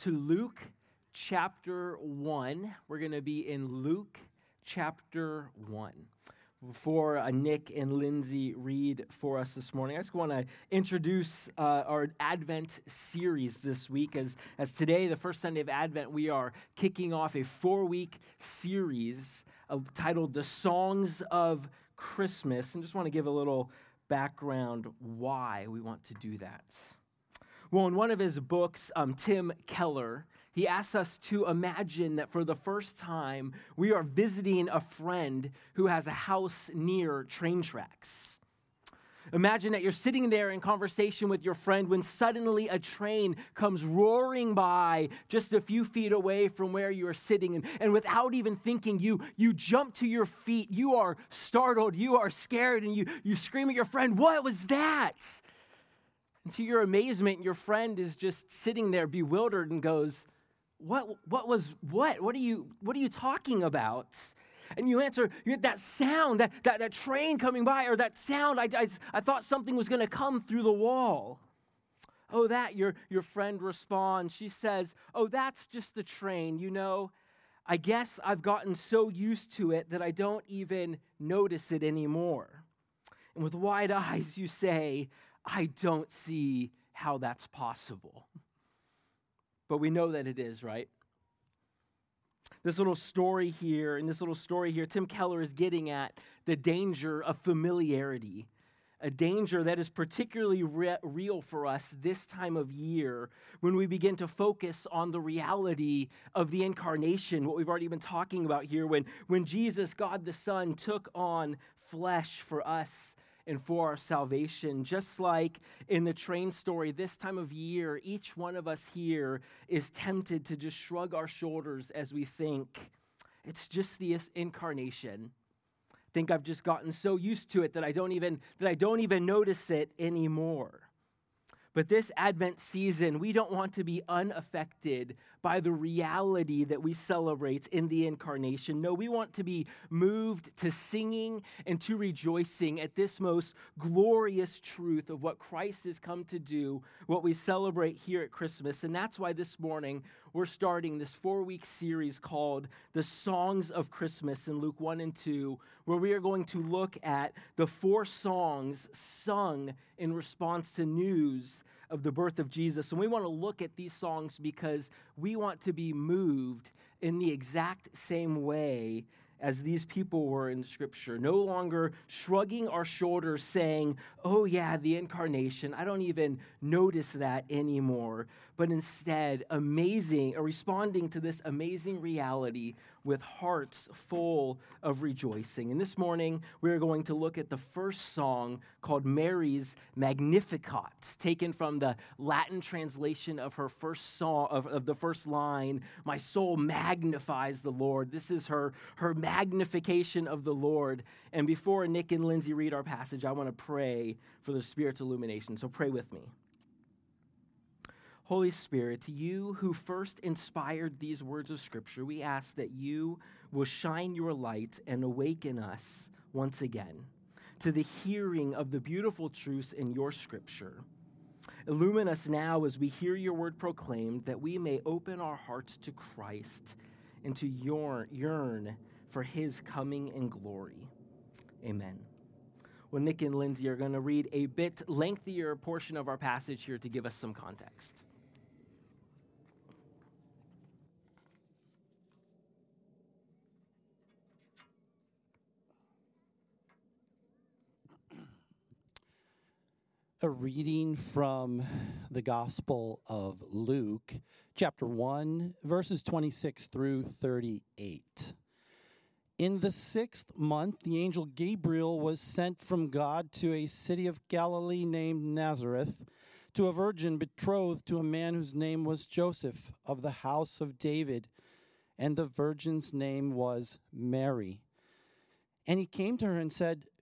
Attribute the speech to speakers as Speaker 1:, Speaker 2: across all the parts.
Speaker 1: to Luke chapter 1. We're going to be in Luke chapter 1. Before uh, Nick and Lindsay read for us this morning, I just want to introduce uh, our Advent series this week. As, as today, the first Sunday of Advent, we are kicking off a four week series titled The Songs of Christmas. And just want to give a little background why we want to do that. Well, in one of his books, um, Tim Keller, he asks us to imagine that for the first time, we are visiting a friend who has a house near train tracks. Imagine that you're sitting there in conversation with your friend when suddenly a train comes roaring by just a few feet away from where you are sitting. And, and without even thinking, you, you jump to your feet. You are startled. You are scared. And you, you scream at your friend, What was that? To your amazement, your friend is just sitting there bewildered and goes, What, what was what? What are you, what are you talking about? And you answer, you that sound, that, that, that train coming by, or that sound, I, I, I thought something was going to come through the wall. Oh, that, your, your friend responds. She says, Oh, that's just the train. You know, I guess I've gotten so used to it that I don't even notice it anymore. And with wide eyes, you say, I don't see how that's possible. But we know that it is, right? this little story here, in this little story here, Tim Keller is getting at the danger of familiarity, a danger that is particularly re- real for us this time of year when we begin to focus on the reality of the incarnation, what we've already been talking about here, when, when Jesus, God the Son, took on flesh for us and for our salvation. Just like in the train story, this time of year, each one of us here is tempted to just shrug our shoulders as we think it's just the incarnation. I think I've just gotten so used to it that I don't even that I don't even notice it anymore. But this Advent season, we don't want to be unaffected by the reality that we celebrate in the incarnation. No, we want to be moved to singing and to rejoicing at this most glorious truth of what Christ has come to do, what we celebrate here at Christmas. And that's why this morning we're starting this four week series called The Songs of Christmas in Luke 1 and 2, where we are going to look at the four songs sung in response to news of the birth of Jesus. And we want to look at these songs because we want to be moved in the exact same way as these people were in Scripture, no longer shrugging our shoulders saying, Oh, yeah, the incarnation, I don't even notice that anymore, but instead amazing, or responding to this amazing reality with hearts full of rejoicing. And this morning, we're going to look at the first song called Mary's Magnificat, taken from the Latin translation of her first song, of, of the first line, My soul magnifies the Lord. This is her, her magnification of the Lord. And before Nick and Lindsay read our passage, I want to pray for the Spirit's illumination. So pray with me. Holy Spirit, to you who first inspired these words of Scripture, we ask that you will shine your light and awaken us once again to the hearing of the beautiful truths in your Scripture. Illumine us now as we hear your word proclaimed, that we may open our hearts to Christ and to yearn for his coming in glory. Amen. Well, Nick and Lindsay are going to read a bit lengthier portion of our passage here to give us some context.
Speaker 2: A reading from the Gospel of Luke, chapter 1, verses 26 through 38. In the sixth month, the angel Gabriel was sent from God to a city of Galilee named Nazareth to a virgin betrothed to a man whose name was Joseph of the house of David, and the virgin's name was Mary. And he came to her and said,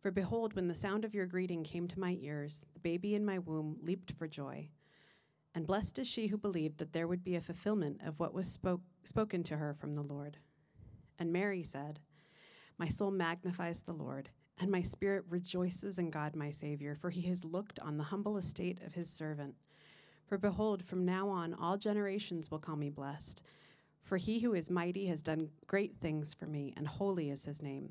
Speaker 3: For behold, when the sound of your greeting came to my ears, the baby in my womb leaped for joy. And blessed is she who believed that there would be a fulfillment of what was spoke, spoken to her from the Lord. And Mary said, My soul magnifies the Lord, and my spirit rejoices in God my Savior, for he has looked on the humble estate of his servant. For behold, from now on all generations will call me blessed. For he who is mighty has done great things for me, and holy is his name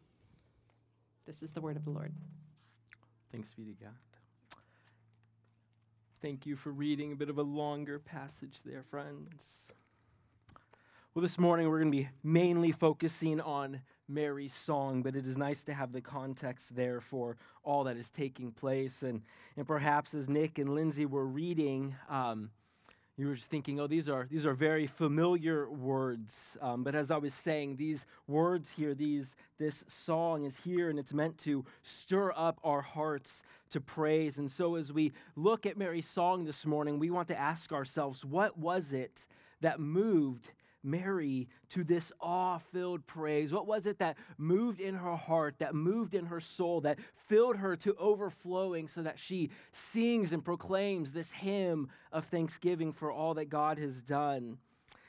Speaker 3: This is the word of the Lord.
Speaker 1: Thanks be to God. Thank you for reading a bit of a longer passage there, friends. Well, this morning we're going to be mainly focusing on Mary's song, but it is nice to have the context there for all that is taking place. And, and perhaps as Nick and Lindsay were reading, um, you were just thinking, oh, these are, these are very familiar words. Um, but as I was saying, these words here, these, this song is here and it's meant to stir up our hearts to praise. And so as we look at Mary's song this morning, we want to ask ourselves, what was it that moved Mary to this awe filled praise? What was it that moved in her heart, that moved in her soul, that filled her to overflowing so that she sings and proclaims this hymn of thanksgiving for all that God has done?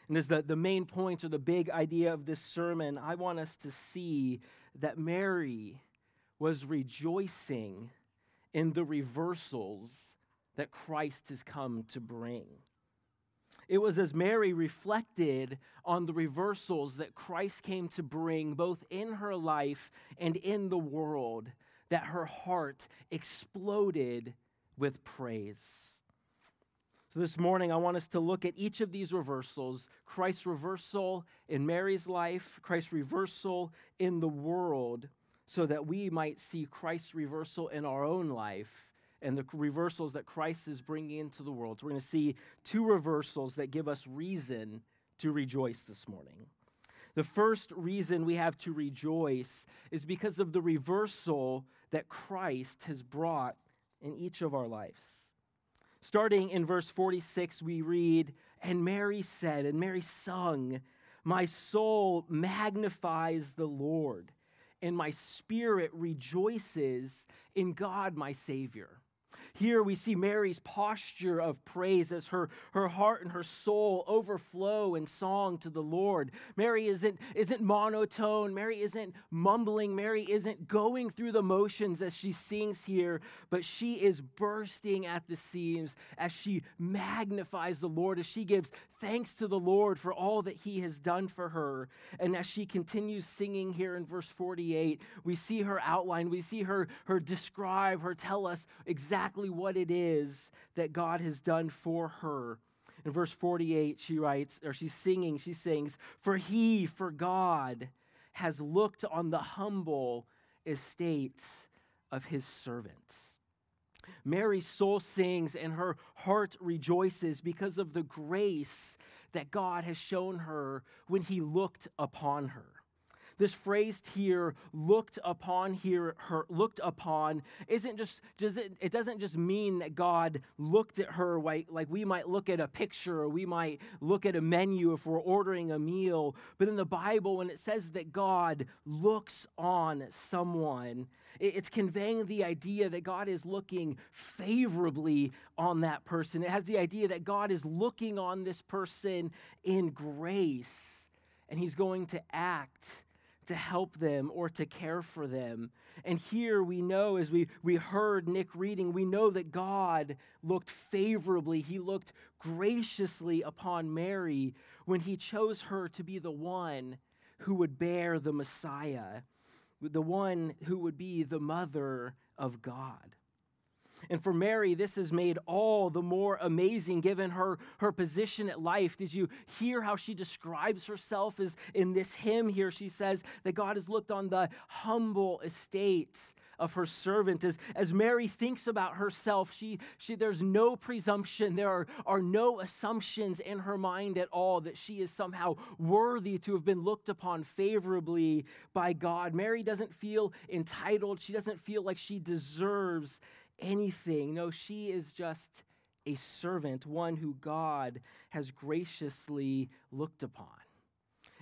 Speaker 1: And as the, the main point or the big idea of this sermon, I want us to see that Mary was rejoicing in the reversals that Christ has come to bring. It was as Mary reflected on the reversals that Christ came to bring both in her life and in the world that her heart exploded with praise. So, this morning, I want us to look at each of these reversals Christ's reversal in Mary's life, Christ's reversal in the world, so that we might see Christ's reversal in our own life and the reversals that Christ is bringing into the world. So we're going to see two reversals that give us reason to rejoice this morning. The first reason we have to rejoice is because of the reversal that Christ has brought in each of our lives. Starting in verse 46, we read, And Mary said, and Mary sung, My soul magnifies the Lord, and my spirit rejoices in God my Savior Here we see Mary's posture of praise as her, her heart and her soul overflow in song to the Lord. Mary isn't, isn't monotone. Mary isn't mumbling. Mary isn't going through the motions as she sings here, but she is bursting at the seams as she magnifies the Lord, as she gives thanks to the Lord for all that he has done for her. And as she continues singing here in verse 48, we see her outline, we see her, her describe, her tell us exactly exactly what it is that God has done for her. In verse 48, she writes, or she's singing, she sings, For he, for God, has looked on the humble estates of his servants. Mary's soul sings and her heart rejoices because of the grace that God has shown her when he looked upon her. This phrase here, looked upon here, her looked upon, isn't just, just it, it doesn't just mean that God looked at her like, like we might look at a picture or we might look at a menu if we're ordering a meal. But in the Bible, when it says that God looks on someone, it, it's conveying the idea that God is looking favorably on that person. It has the idea that God is looking on this person in grace and he's going to act to help them or to care for them. And here we know, as we, we heard Nick reading, we know that God looked favorably, He looked graciously upon Mary when He chose her to be the one who would bear the Messiah, the one who would be the mother of God. And for Mary, this is made all the more amazing given her, her position at life. Did you hear how she describes herself as in this hymn here? She says that God has looked on the humble estates of her servant. As, as Mary thinks about herself, she, she, there's no presumption, there are, are no assumptions in her mind at all that she is somehow worthy to have been looked upon favorably by God. Mary doesn't feel entitled, she doesn't feel like she deserves anything. No, she is just a servant, one who God has graciously looked upon.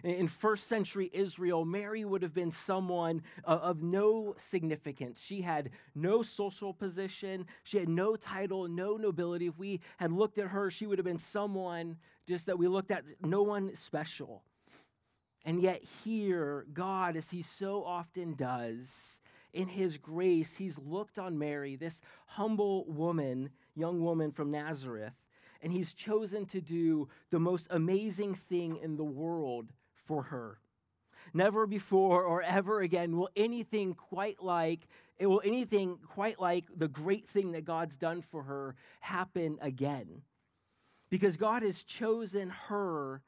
Speaker 1: In first century Israel, Mary would have been someone uh, of no significance. She had no social position, she had no title, no nobility. If we had looked at her, she would have been someone just that we looked at, no one special. And yet, here, God, as He so often does, in his grace, he's looked on Mary, this humble woman, young woman from Nazareth, and he's chosen to do the most amazing thing in the world for her. Never before or ever again will anything quite like it will anything quite like the great thing that God's done for her happen again. Because God has chosen her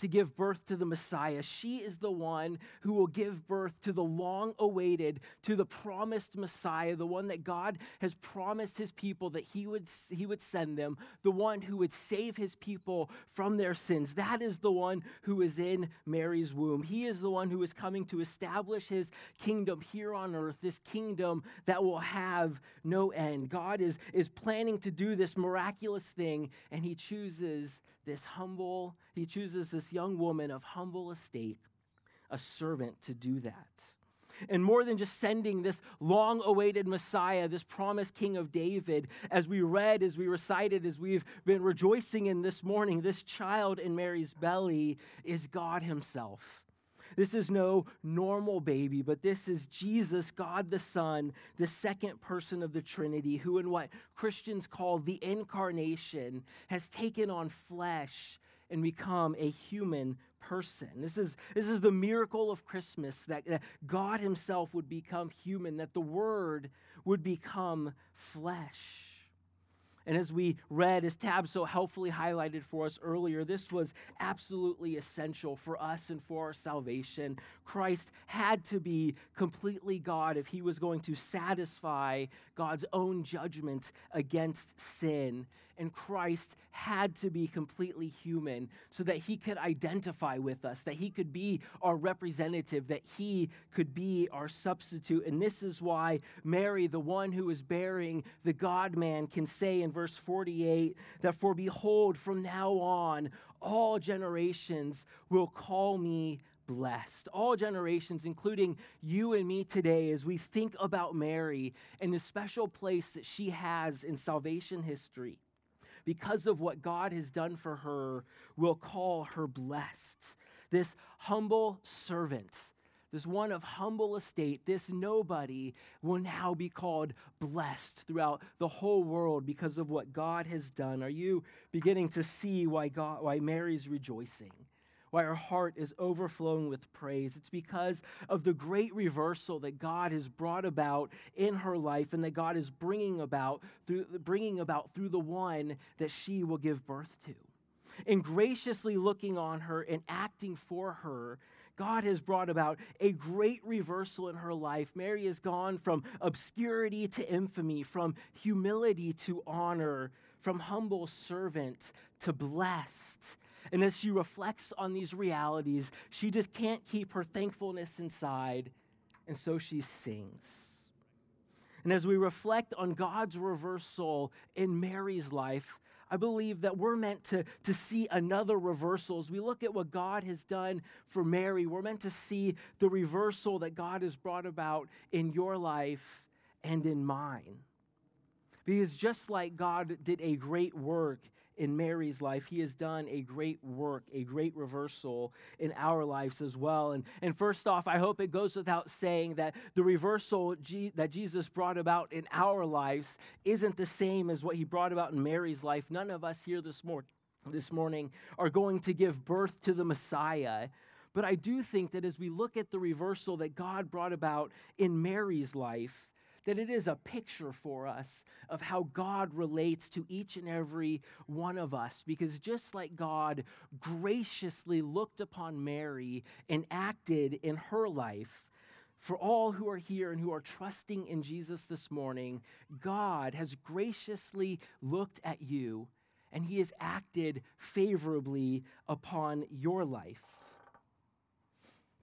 Speaker 1: to give birth to the Messiah. She is the one who will give birth to the long awaited, to the promised Messiah, the one that God has promised his people that he would, he would send them, the one who would save his people from their sins. That is the one who is in Mary's womb. He is the one who is coming to establish his kingdom here on earth, this kingdom that will have no end. God is, is planning to do this miraculous thing, and he chooses this humble, he chooses this young woman of humble estate, a servant, to do that. And more than just sending this long awaited Messiah, this promised King of David, as we read, as we recited, as we've been rejoicing in this morning, this child in Mary's belly is God Himself. This is no normal baby, but this is Jesus, God the Son, the second person of the Trinity, who, in what Christians call the incarnation, has taken on flesh and become a human person. This is, this is the miracle of Christmas that, that God Himself would become human, that the Word would become flesh. And as we read, as Tab so helpfully highlighted for us earlier, this was absolutely essential for us and for our salvation. Christ had to be completely God if he was going to satisfy God's own judgment against sin and Christ had to be completely human so that he could identify with us, that he could be our representative, that he could be our substitute. And this is why Mary, the one who is bearing the God man, can say in verse 48 that, For behold, from now on, all generations will call me blessed. All generations, including you and me today, as we think about Mary and the special place that she has in salvation history, because of what God has done for her, will call her blessed. This humble servant this one of humble estate, this nobody will now be called blessed throughout the whole world because of what God has done. Are you beginning to see why God why Mary's rejoicing? Why her heart is overflowing with praise. It's because of the great reversal that God has brought about in her life and that God is bringing about through bringing about through the one that she will give birth to. And graciously looking on her and acting for her, God has brought about a great reversal in her life. Mary has gone from obscurity to infamy, from humility to honor, from humble servant to blessed. And as she reflects on these realities, she just can't keep her thankfulness inside, and so she sings. And as we reflect on God's reversal in Mary's life, I believe that we're meant to, to see another reversal. As we look at what God has done for Mary, we're meant to see the reversal that God has brought about in your life and in mine. Because just like God did a great work in Mary's life, he has done a great work, a great reversal in our lives as well. And, and first off, I hope it goes without saying that the reversal G- that Jesus brought about in our lives isn't the same as what he brought about in Mary's life. None of us here this, mor- this morning are going to give birth to the Messiah. But I do think that as we look at the reversal that God brought about in Mary's life, that it is a picture for us of how God relates to each and every one of us. Because just like God graciously looked upon Mary and acted in her life, for all who are here and who are trusting in Jesus this morning, God has graciously looked at you and he has acted favorably upon your life.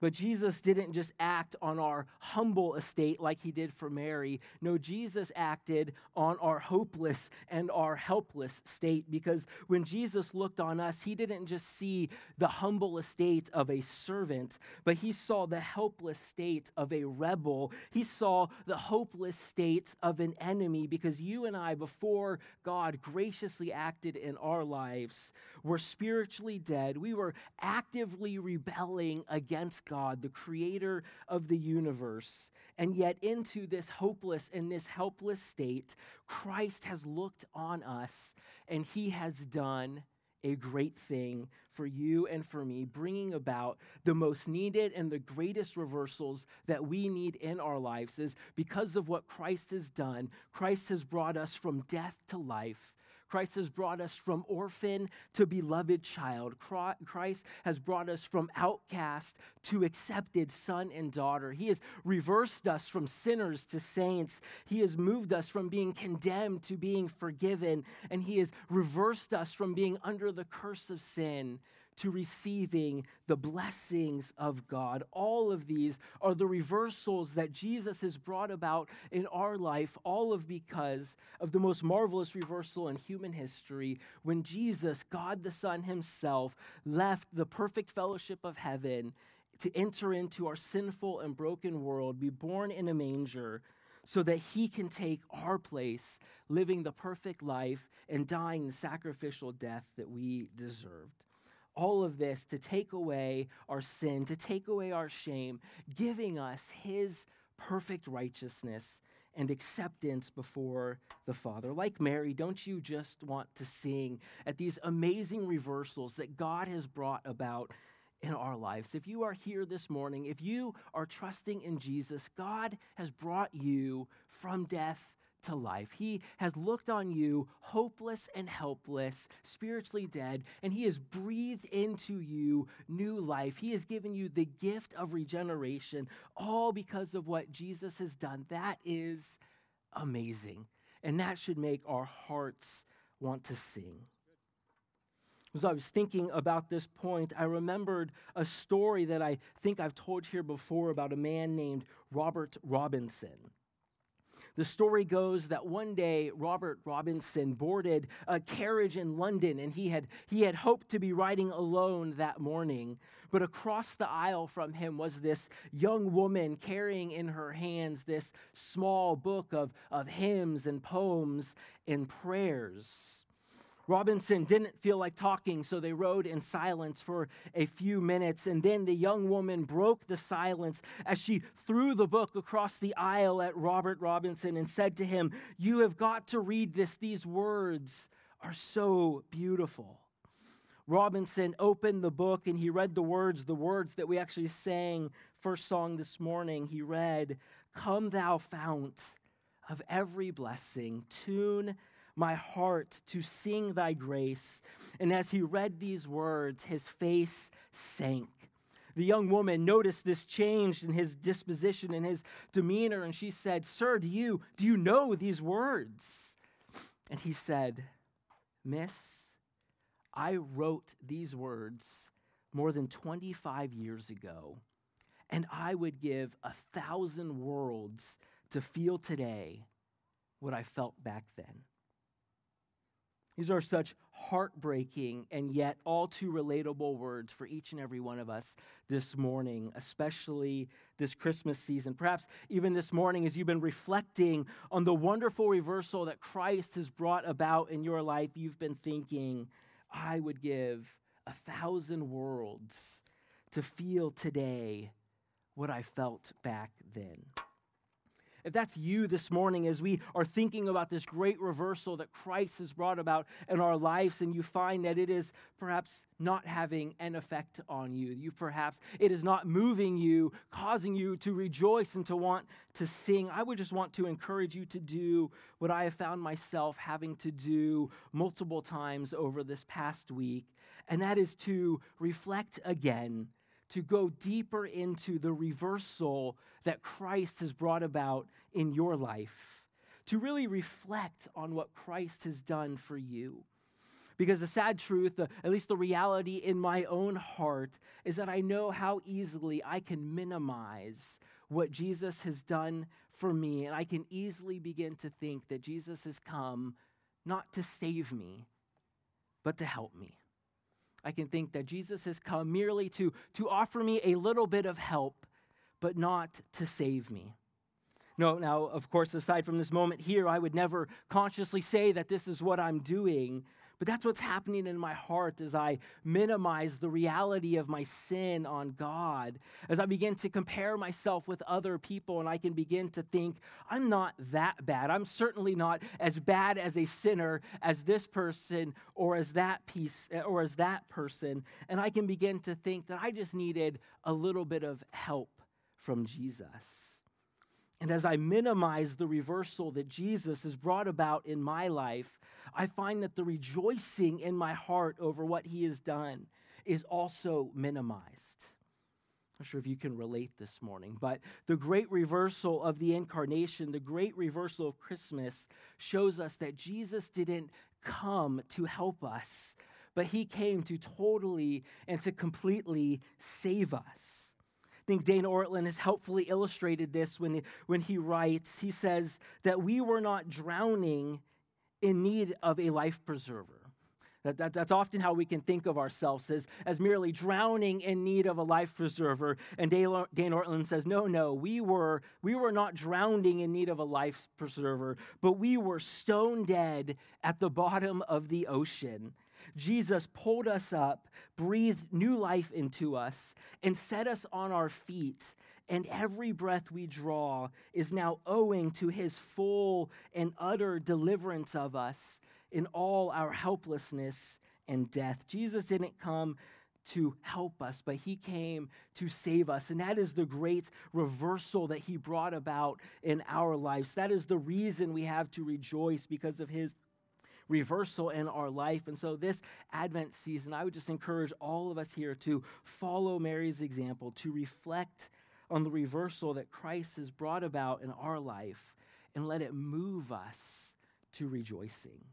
Speaker 1: But Jesus didn't just act on our humble estate like he did for Mary. No, Jesus acted on our hopeless and our helpless state because when Jesus looked on us, he didn't just see the humble estate of a servant, but he saw the helpless state of a rebel. He saw the hopeless state of an enemy because you and I, before God graciously acted in our lives, were spiritually dead. We were actively rebelling against God, the creator of the universe. And yet, into this hopeless and this helpless state, Christ has looked on us and he has done a great thing for you and for me, bringing about the most needed and the greatest reversals that we need in our lives. Is because of what Christ has done, Christ has brought us from death to life. Christ has brought us from orphan to beloved child. Christ has brought us from outcast to accepted son and daughter. He has reversed us from sinners to saints. He has moved us from being condemned to being forgiven. And He has reversed us from being under the curse of sin to receiving the blessings of God. All of these are the reversals that Jesus has brought about in our life, all of because of the most marvelous reversal in human history when Jesus, God the Son Himself, left the perfect fellowship of heaven to enter into our sinful and broken world, be born in a manger so that he can take our place, living the perfect life and dying the sacrificial death that we deserved all of this to take away our sin, to take away our shame, giving us his perfect righteousness and acceptance before the Father. Like Mary, don't you just want to sing at these amazing reversals that God has brought about in our lives? If you are here this morning, if you are trusting in Jesus, God has brought you from death to life. He has looked on you, hopeless and helpless, spiritually dead, and He has breathed into you new life. He has given you the gift of regeneration, all because of what Jesus has done. That is amazing. And that should make our hearts want to sing. As I was thinking about this point, I remembered a story that I think I've told here before about a man named Robert Robinson. The story goes that one day Robert Robinson boarded a carriage in London and he had, he had hoped to be riding alone that morning. But across the aisle from him was this young woman carrying in her hands this small book of, of hymns and poems and prayers. Robinson didn't feel like talking, so they rode in silence for a few minutes. And then the young woman broke the silence as she threw the book across the aisle at Robert Robinson and said to him, You have got to read this. These words are so beautiful. Robinson opened the book and he read the words, the words that we actually sang first song this morning. He read, Come, thou fount of every blessing, tune my heart to sing thy grace. And as he read these words, his face sank. The young woman noticed this change in his disposition and his demeanor, and she said, Sir, do you, do you know these words? And he said, Miss, I wrote these words more than 25 years ago, and I would give a thousand worlds to feel today what I felt back then. These are such heartbreaking and yet all too relatable words for each and every one of us this morning, especially this Christmas season. Perhaps even this morning, as you've been reflecting on the wonderful reversal that Christ has brought about in your life, you've been thinking, I would give a thousand worlds to feel today what I felt back then. If that's you this morning, as we are thinking about this great reversal that Christ has brought about in our lives, and you find that it is perhaps not having an effect on you, you perhaps it is not moving you, causing you to rejoice and to want to sing, I would just want to encourage you to do what I have found myself having to do multiple times over this past week, and that is to reflect again to go deeper into the reversal that Christ has brought about in your life, to really reflect on what Christ has done for you. Because the sad truth, the, at least the reality in my own heart, is that I know how easily I can minimize what Jesus has done for me. And I can easily begin to think that Jesus has come not to save me, but to help me. I can think that Jesus has come merely to, to offer me a little bit of help, but not to save me. No, now, of course, aside from this moment here, I would never consciously say that this is what I'm doing, but that's what's happening in my heart as I minimize the reality of my sin on God, as I begin to compare myself with other people, and I can begin to think, I'm not that bad. I'm certainly not as bad as a sinner as this person or as that piece eh, or as that person. And I can begin to think that I just needed a little bit of help from Jesus. And as I minimize the reversal that Jesus has brought about in my life, I find that the rejoicing in my heart over what he has done is also minimized. I'm not sure if you can relate this morning, but the great reversal of the incarnation, the great reversal of Christmas, shows us that Jesus didn't come to help us, but he came to totally and to completely save us think Dane Ortlund has helpfully illustrated this when he, when he writes. He says that we were not drowning in need of a life preserver. That, that, that's often how we can think of ourselves as, as merely drowning in need of a life preserver. And Dane, Dane Ortlund says, no, no, we were, we were not drowning in need of a life preserver, but we were stone dead at the bottom of the ocean. Jesus pulled us up, breathed new life into us, and set us on our feet. And every breath we draw is now owing to his full and utter deliverance of us in all our helplessness and death. Jesus didn't come to help us, but he came to save us. And that is the great reversal that he brought about in our lives. That is the reason we have to rejoice because of his reversal in our life. And so, this Advent season, I would just encourage all of us here to follow Mary's example, to reflect on the reversal that Christ has brought about in our life, and let it move us to rejoicing.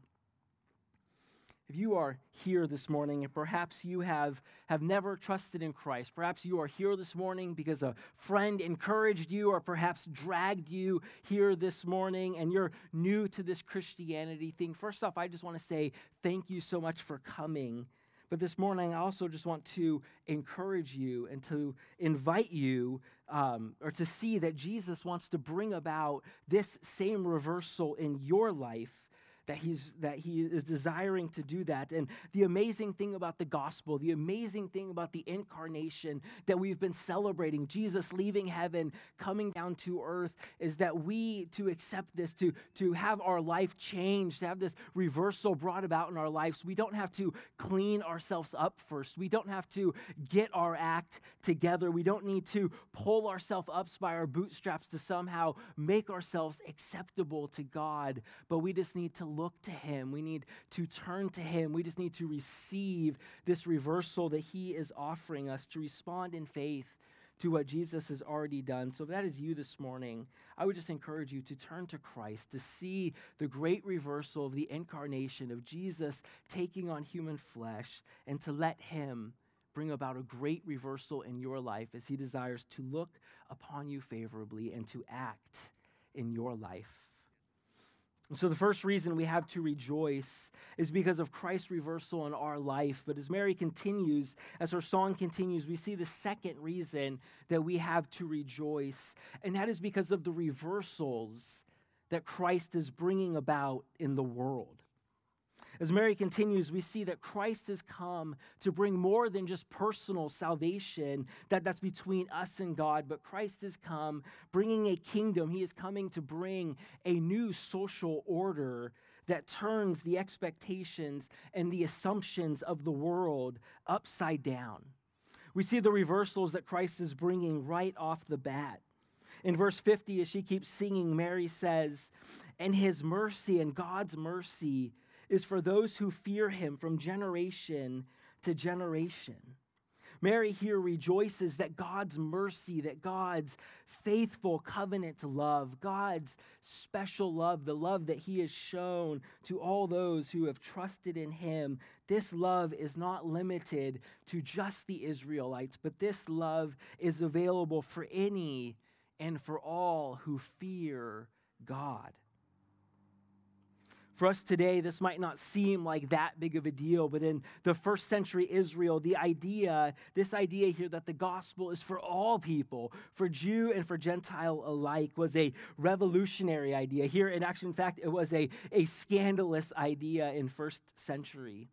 Speaker 1: If you are here this morning and perhaps you have, have never trusted in Christ, perhaps you are here this morning because a friend encouraged you or perhaps dragged you here this morning and you're new to this Christianity thing, first off, I just want to say thank you so much for coming. But this morning, I also just want to encourage you and to invite you um, or to see that Jesus wants to bring about this same reversal in your life that he's that he is desiring to do that. And the amazing thing about the gospel the amazing thing about the incarnation that we've been celebrating jesus leaving heaven coming down to earth is that we to accept this to to have our life changed to have this reversal brought about in our lives we don't have to clean ourselves up first. We don't have to get our act together. We don't need to pull ourselves up by our bootstraps to somehow make ourselves acceptable to god but we just need to look to Him. We need to turn to Him. We just need to receive this reversal that He is offering us to respond in faith to what Jesus has already done. So, if that is you this morning, I would just encourage you to turn to Christ, to see the great reversal of the incarnation of Jesus taking on human flesh, and to let Him bring about a great reversal in your life as He desires to look upon you favorably and to act in your life. So, the first reason we have to rejoice is because of Christ's reversal in our life. But as Mary continues, as her song continues, we see the second reason that we have to rejoice, and that is because of the reversals that Christ is bringing about in the world. As Mary continues, we see that Christ has come to bring more than just personal salvation that, that's between us and God, but Christ has come bringing a kingdom. He is coming to bring a new social order that turns the expectations and the assumptions of the world upside down. We see the reversals that Christ is bringing right off the bat. In verse 50, as she keeps singing, Mary says, And his mercy and God's mercy is for those who fear him from generation to generation. Mary here rejoices that God's mercy, that God's faithful covenant love, God's special love, the love that He has shown to all those who have trusted in Him, this love is not limited to just the Israelites, but this love is available for any and for all who fear God. For us today, this might not seem like that big of a deal, but in the first century Israel, the idea, this idea here that the gospel is for all people, for Jew and for Gentile alike, was a revolutionary idea. Here, in actually, in fact, it was a, a scandalous idea in first century.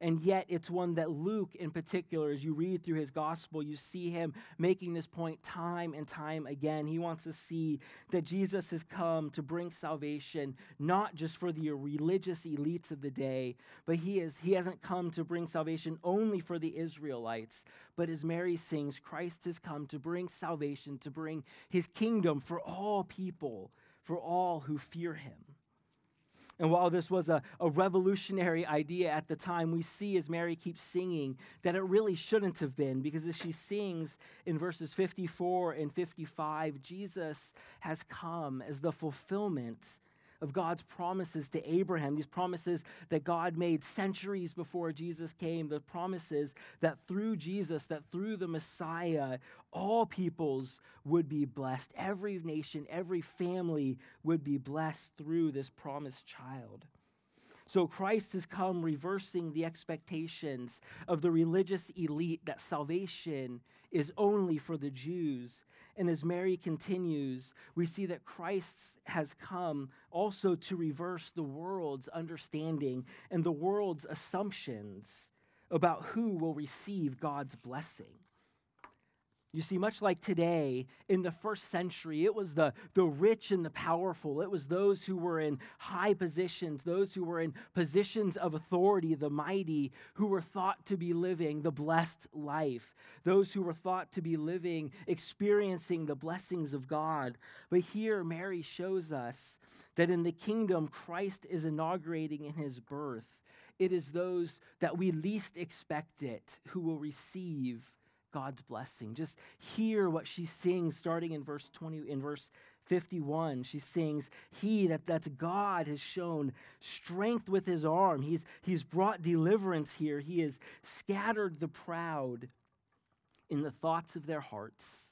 Speaker 1: And yet, it's one that Luke, in particular, as you read through his gospel, you see him making this point time and time again. He wants to see that Jesus has come to bring salvation, not just for the religious elites of the day, but he, is, he hasn't come to bring salvation only for the Israelites. But as Mary sings, Christ has come to bring salvation, to bring his kingdom for all people, for all who fear him. And while this was a, a revolutionary idea at the time, we see as Mary keeps singing that it really shouldn't have been, because as she sings in verses 54 and 55, Jesus has come as the fulfillment of God's promises to Abraham, these promises that God made centuries before Jesus came, the promises that through Jesus, that through the Messiah, all peoples would be blessed. Every nation, every family would be blessed through this promised child. So Christ has come reversing the expectations of the religious elite that salvation is only for the Jews. And as Mary continues, we see that Christ has come also to reverse the world's understanding and the world's assumptions about who will receive God's blessing. You see, much like today, in the first century, it was the, the rich and the powerful. It was those who were in high positions, those who were in positions of authority, the mighty, who were thought to be living the blessed life, those who were thought to be living, experiencing the blessings of God. But here, Mary shows us that in the kingdom Christ is inaugurating in his birth, it is those that we least expect it who will receive God's blessing. Just hear what she sings starting in verse 20 in verse 51, she sings, He, that, that's God, has shown strength with his arm. He's, he's brought deliverance here. He has scattered the proud in the thoughts of their hearts.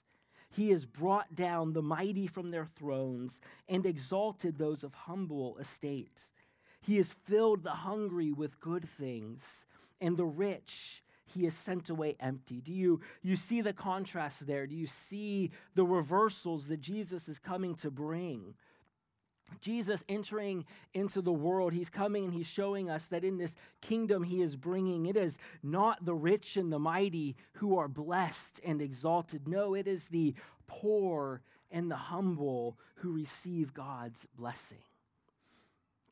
Speaker 1: He has brought down the mighty from their thrones and exalted those of humble estate. He has filled the hungry with good things, and the rich he is sent away empty. Do you, you see the contrast there? Do you see the reversals that Jesus is coming to bring? Jesus entering into the world, he's coming and he's showing us that in this kingdom he is bringing, it is not the rich and the mighty who are blessed and exalted. No, it is the poor and the humble who receive God's blessing.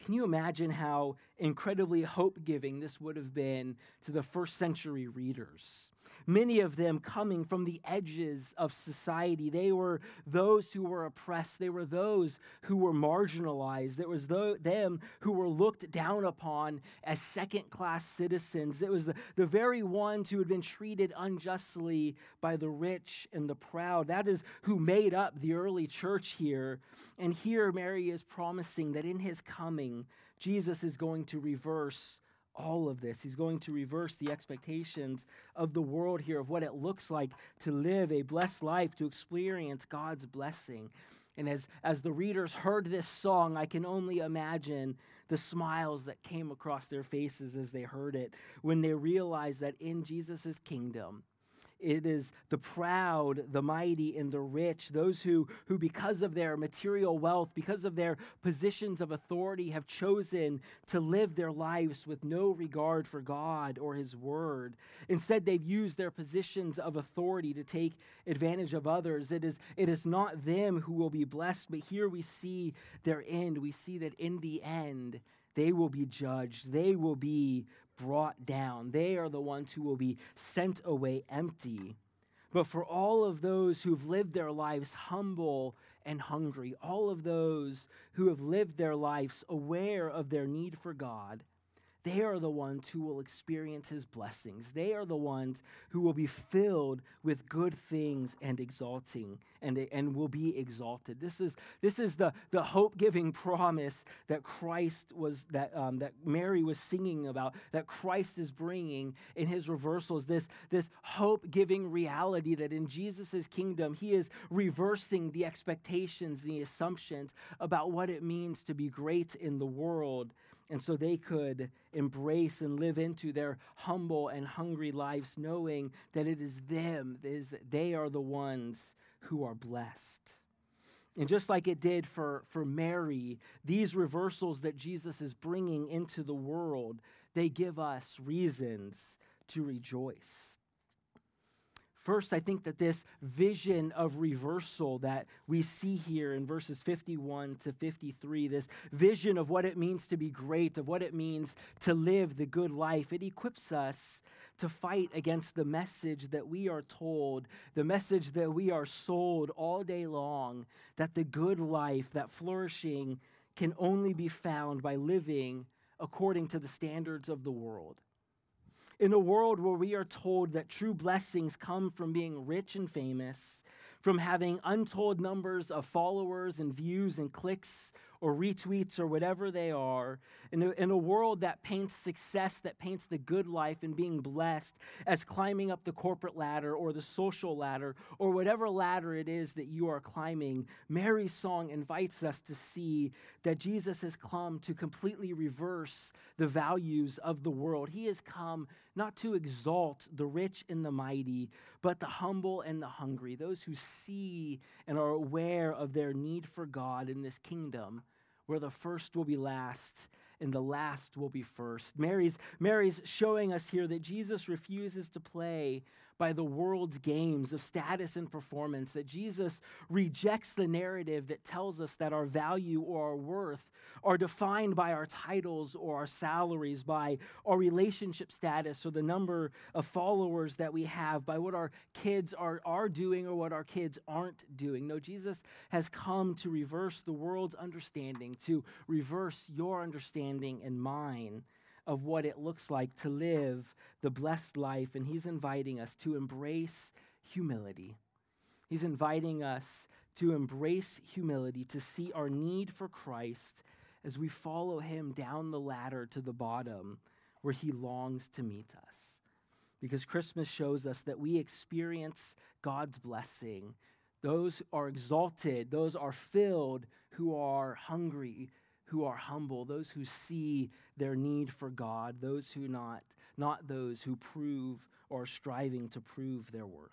Speaker 1: Can you imagine how incredibly hope giving this would have been to the first century readers? Many of them coming from the edges of society. They were those who were oppressed, they were those who were marginalized. It was them who were looked down upon as second class citizens. It was the, the very ones who had been treated unjustly by the rich and the proud. That is who made up the early church here. And here, Mary is promising that in his coming, Jesus is going to reverse all of this. He's going to reverse the expectations of the world here of what it looks like to live a blessed life, to experience God's blessing. And as, as the readers heard this song, I can only imagine the smiles that came across their faces as they heard it when they realized that in Jesus' kingdom, it is the proud, the mighty, and the rich, those who, who, because of their material wealth, because of their positions of authority, have chosen to live their lives with no regard for God or His Word. Instead, they've used their positions of authority to take advantage of others. It is, it is not them who will be blessed, but here we see their end. We see that in the end, they will be judged, they will be brought down. They are the ones who will be sent away empty. But for all of those who've lived their lives humble and hungry, all of those who have lived their lives aware of their need for God, they are the ones who will experience his blessings. They are the ones who will be filled with good things and exalting and, and will be exalted. This is, this is the, the hope-giving promise that Christ was, that, um, that Mary was singing about, that Christ is bringing in his reversals. This, this hope-giving reality that in Jesus' kingdom, he is reversing the expectations, the assumptions about what it means to be great in the world and so they could embrace and live into their humble and hungry lives, knowing that it is them, that is, they are the ones who are blessed. And just like it did for, for Mary, these reversals that Jesus is bringing into the world, they give us reasons to rejoice. First, I think that this vision of reversal that we see here in verses 51 to 53, this vision of what it means to be great, of what it means to live the good life, it equips us to fight against the message that we are told, the message that we are sold all day long, that the good life, that flourishing, can only be found by living according to the standards of the world. In a world where we are told that true blessings come from being rich and famous, from having untold numbers of followers and views and clicks or retweets or whatever they are, in a, in a world that paints success, that paints the good life and being blessed as climbing up the corporate ladder or the social ladder or whatever ladder it is that you are climbing, Mary's song invites us to see that Jesus has come to completely reverse the values of the world. He has come not to exalt the rich and the mighty, but the humble and the hungry, those who see and are aware of their need for God in this kingdom where the first will be last and the last will be first. Mary's, Mary's showing us here that Jesus refuses to play by the world's games of status and performance, that Jesus rejects the narrative that tells us that our value or our worth are defined by our titles or our salaries, by our relationship status or the number of followers that we have, by what our kids are, are doing or what our kids aren't doing. No, Jesus has come to reverse the world's understanding, to reverse your understanding and mine of what it looks like to live the blessed life, and He's inviting us to embrace humility. He's inviting us to embrace humility, to see our need for Christ as we follow him down the ladder to the bottom where he longs to meet us. Because Christmas shows us that we experience God's blessing. Those are exalted, those are filled who are hungry, who are humble, those who see their need for God, those who not, not those who prove or are striving to prove their worth.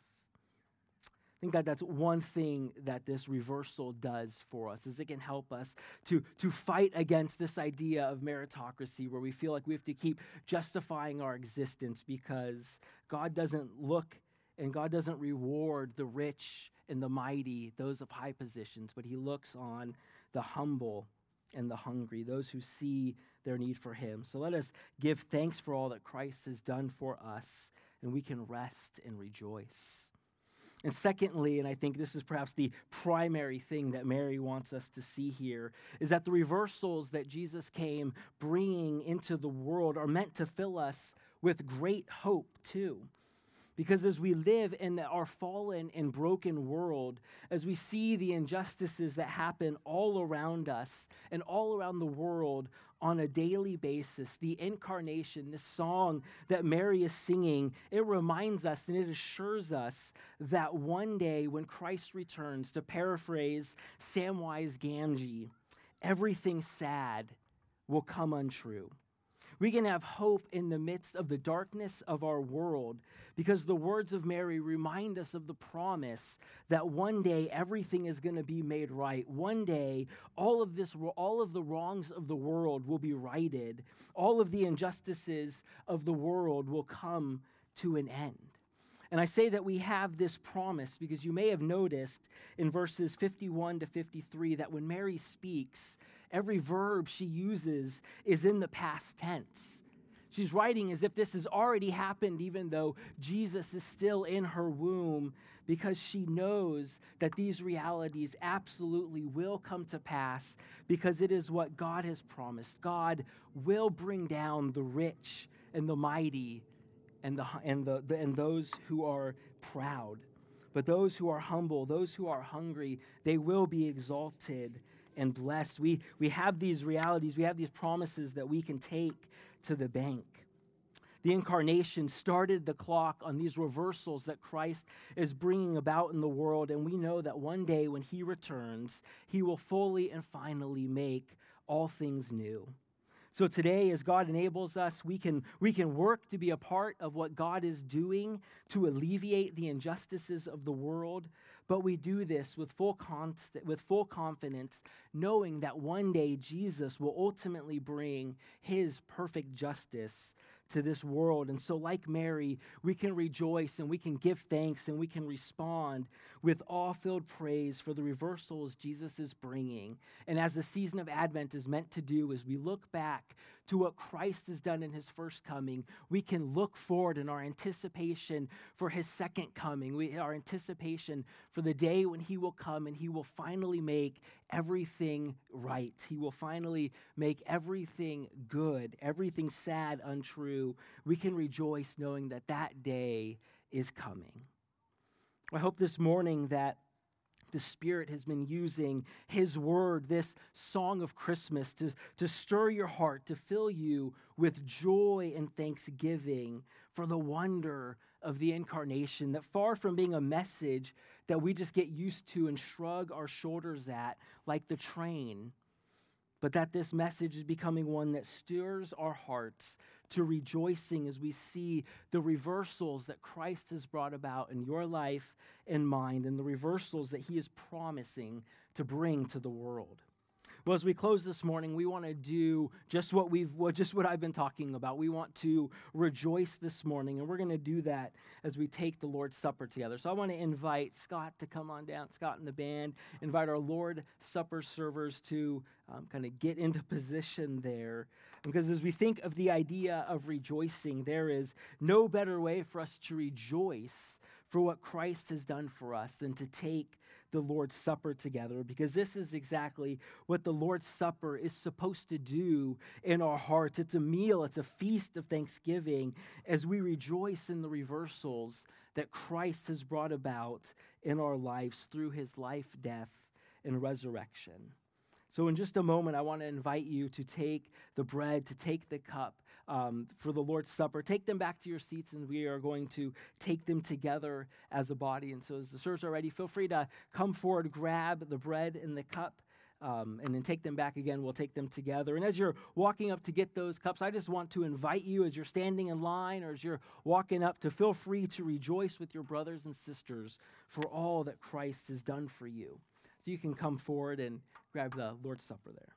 Speaker 1: I think that that's one thing that this reversal does for us is it can help us to, to fight against this idea of meritocracy where we feel like we have to keep justifying our existence because God doesn't look and God doesn't reward the rich and the mighty, those of high positions, but he looks on the humble and the hungry, those who see their need for him. So let us give thanks for all that Christ has done for us, and we can rest and rejoice. And secondly, and I think this is perhaps the primary thing that Mary wants us to see here, is that the reversals that Jesus came bringing into the world are meant to fill us with great hope, too. Because as we live in our fallen and broken world, as we see the injustices that happen all around us and all around the world on a daily basis, the incarnation, this song that Mary is singing, it reminds us and it assures us that one day when Christ returns, to paraphrase Samwise Gamgee, everything sad will come untrue. We can have hope in the midst of the darkness of our world because the words of Mary remind us of the promise that one day everything is going to be made right. One day all of this all of the wrongs of the world will be righted. All of the injustices of the world will come to an end. And I say that we have this promise because you may have noticed in verses 51 to 53 that when Mary speaks, Every verb she uses is in the past tense. She's writing as if this has already happened, even though Jesus is still in her womb, because she knows that these realities absolutely will come to pass because it is what God has promised. God will bring down the rich and the mighty and, the, and, the, and those who are proud. But those who are humble, those who are hungry, they will be exalted and blessed. We, we have these realities, we have these promises that we can take to the bank. The incarnation started the clock on these reversals that Christ is bringing about in the world, and we know that one day when he returns, he will fully and finally make all things new. So today, as God enables us, we can, we can work to be a part of what God is doing to alleviate the injustices of the world, but we do this with full, const- with full confidence, knowing that one day Jesus will ultimately bring his perfect justice to this world. And so, like Mary, we can rejoice and we can give thanks and we can respond with awe filled praise for the reversals Jesus is bringing. And as the season of Advent is meant to do, as we look back to what Christ has done in his first coming, we can look forward in our anticipation for his second coming, we, our anticipation for the day when he will come and he will finally make everything right. He will finally make everything good, everything sad untrue. We can rejoice knowing that that day is coming. I hope this morning that the Spirit has been using His Word, this song of Christmas, to, to stir your heart, to fill you with joy and thanksgiving for the wonder of the incarnation. That far from being a message that we just get used to and shrug our shoulders at, like the train, but that this message is becoming one that stirs our hearts to rejoicing as we see the reversals that Christ has brought about in your life and mine, and the reversals that he is promising to bring to the world. Well, as we close this morning, we want to do just what we've, well, just what I've been talking about. We want to rejoice this morning, and we're going to do that as we take the Lord's Supper together. So I want to invite Scott to come on down, Scott and the band, invite our Lord Supper servers to um, kind of get into position there. Because as we think of the idea of rejoicing, there is no better way for us to rejoice for what Christ has done for us than to take the Lord's Supper together because this is exactly what the Lord's Supper is supposed to do in our hearts. It's a meal, it's a feast of thanksgiving as we rejoice in the reversals that Christ has brought about in our lives through his life, death, and resurrection. So, in just a moment, I want to invite you to take the bread, to take the cup um, for the Lord's Supper. Take them back to your seats, and we are going to take them together as a body. And so, as the servers are ready, feel free to come forward, grab the bread and the cup. Um, and then take them back again. We'll take them together. And as you're walking up to get those cups, I just want to invite you as you're standing in line or as you're walking up to feel free to rejoice with your brothers and sisters for all that Christ has done for you. So you can come forward and grab the Lord's Supper there.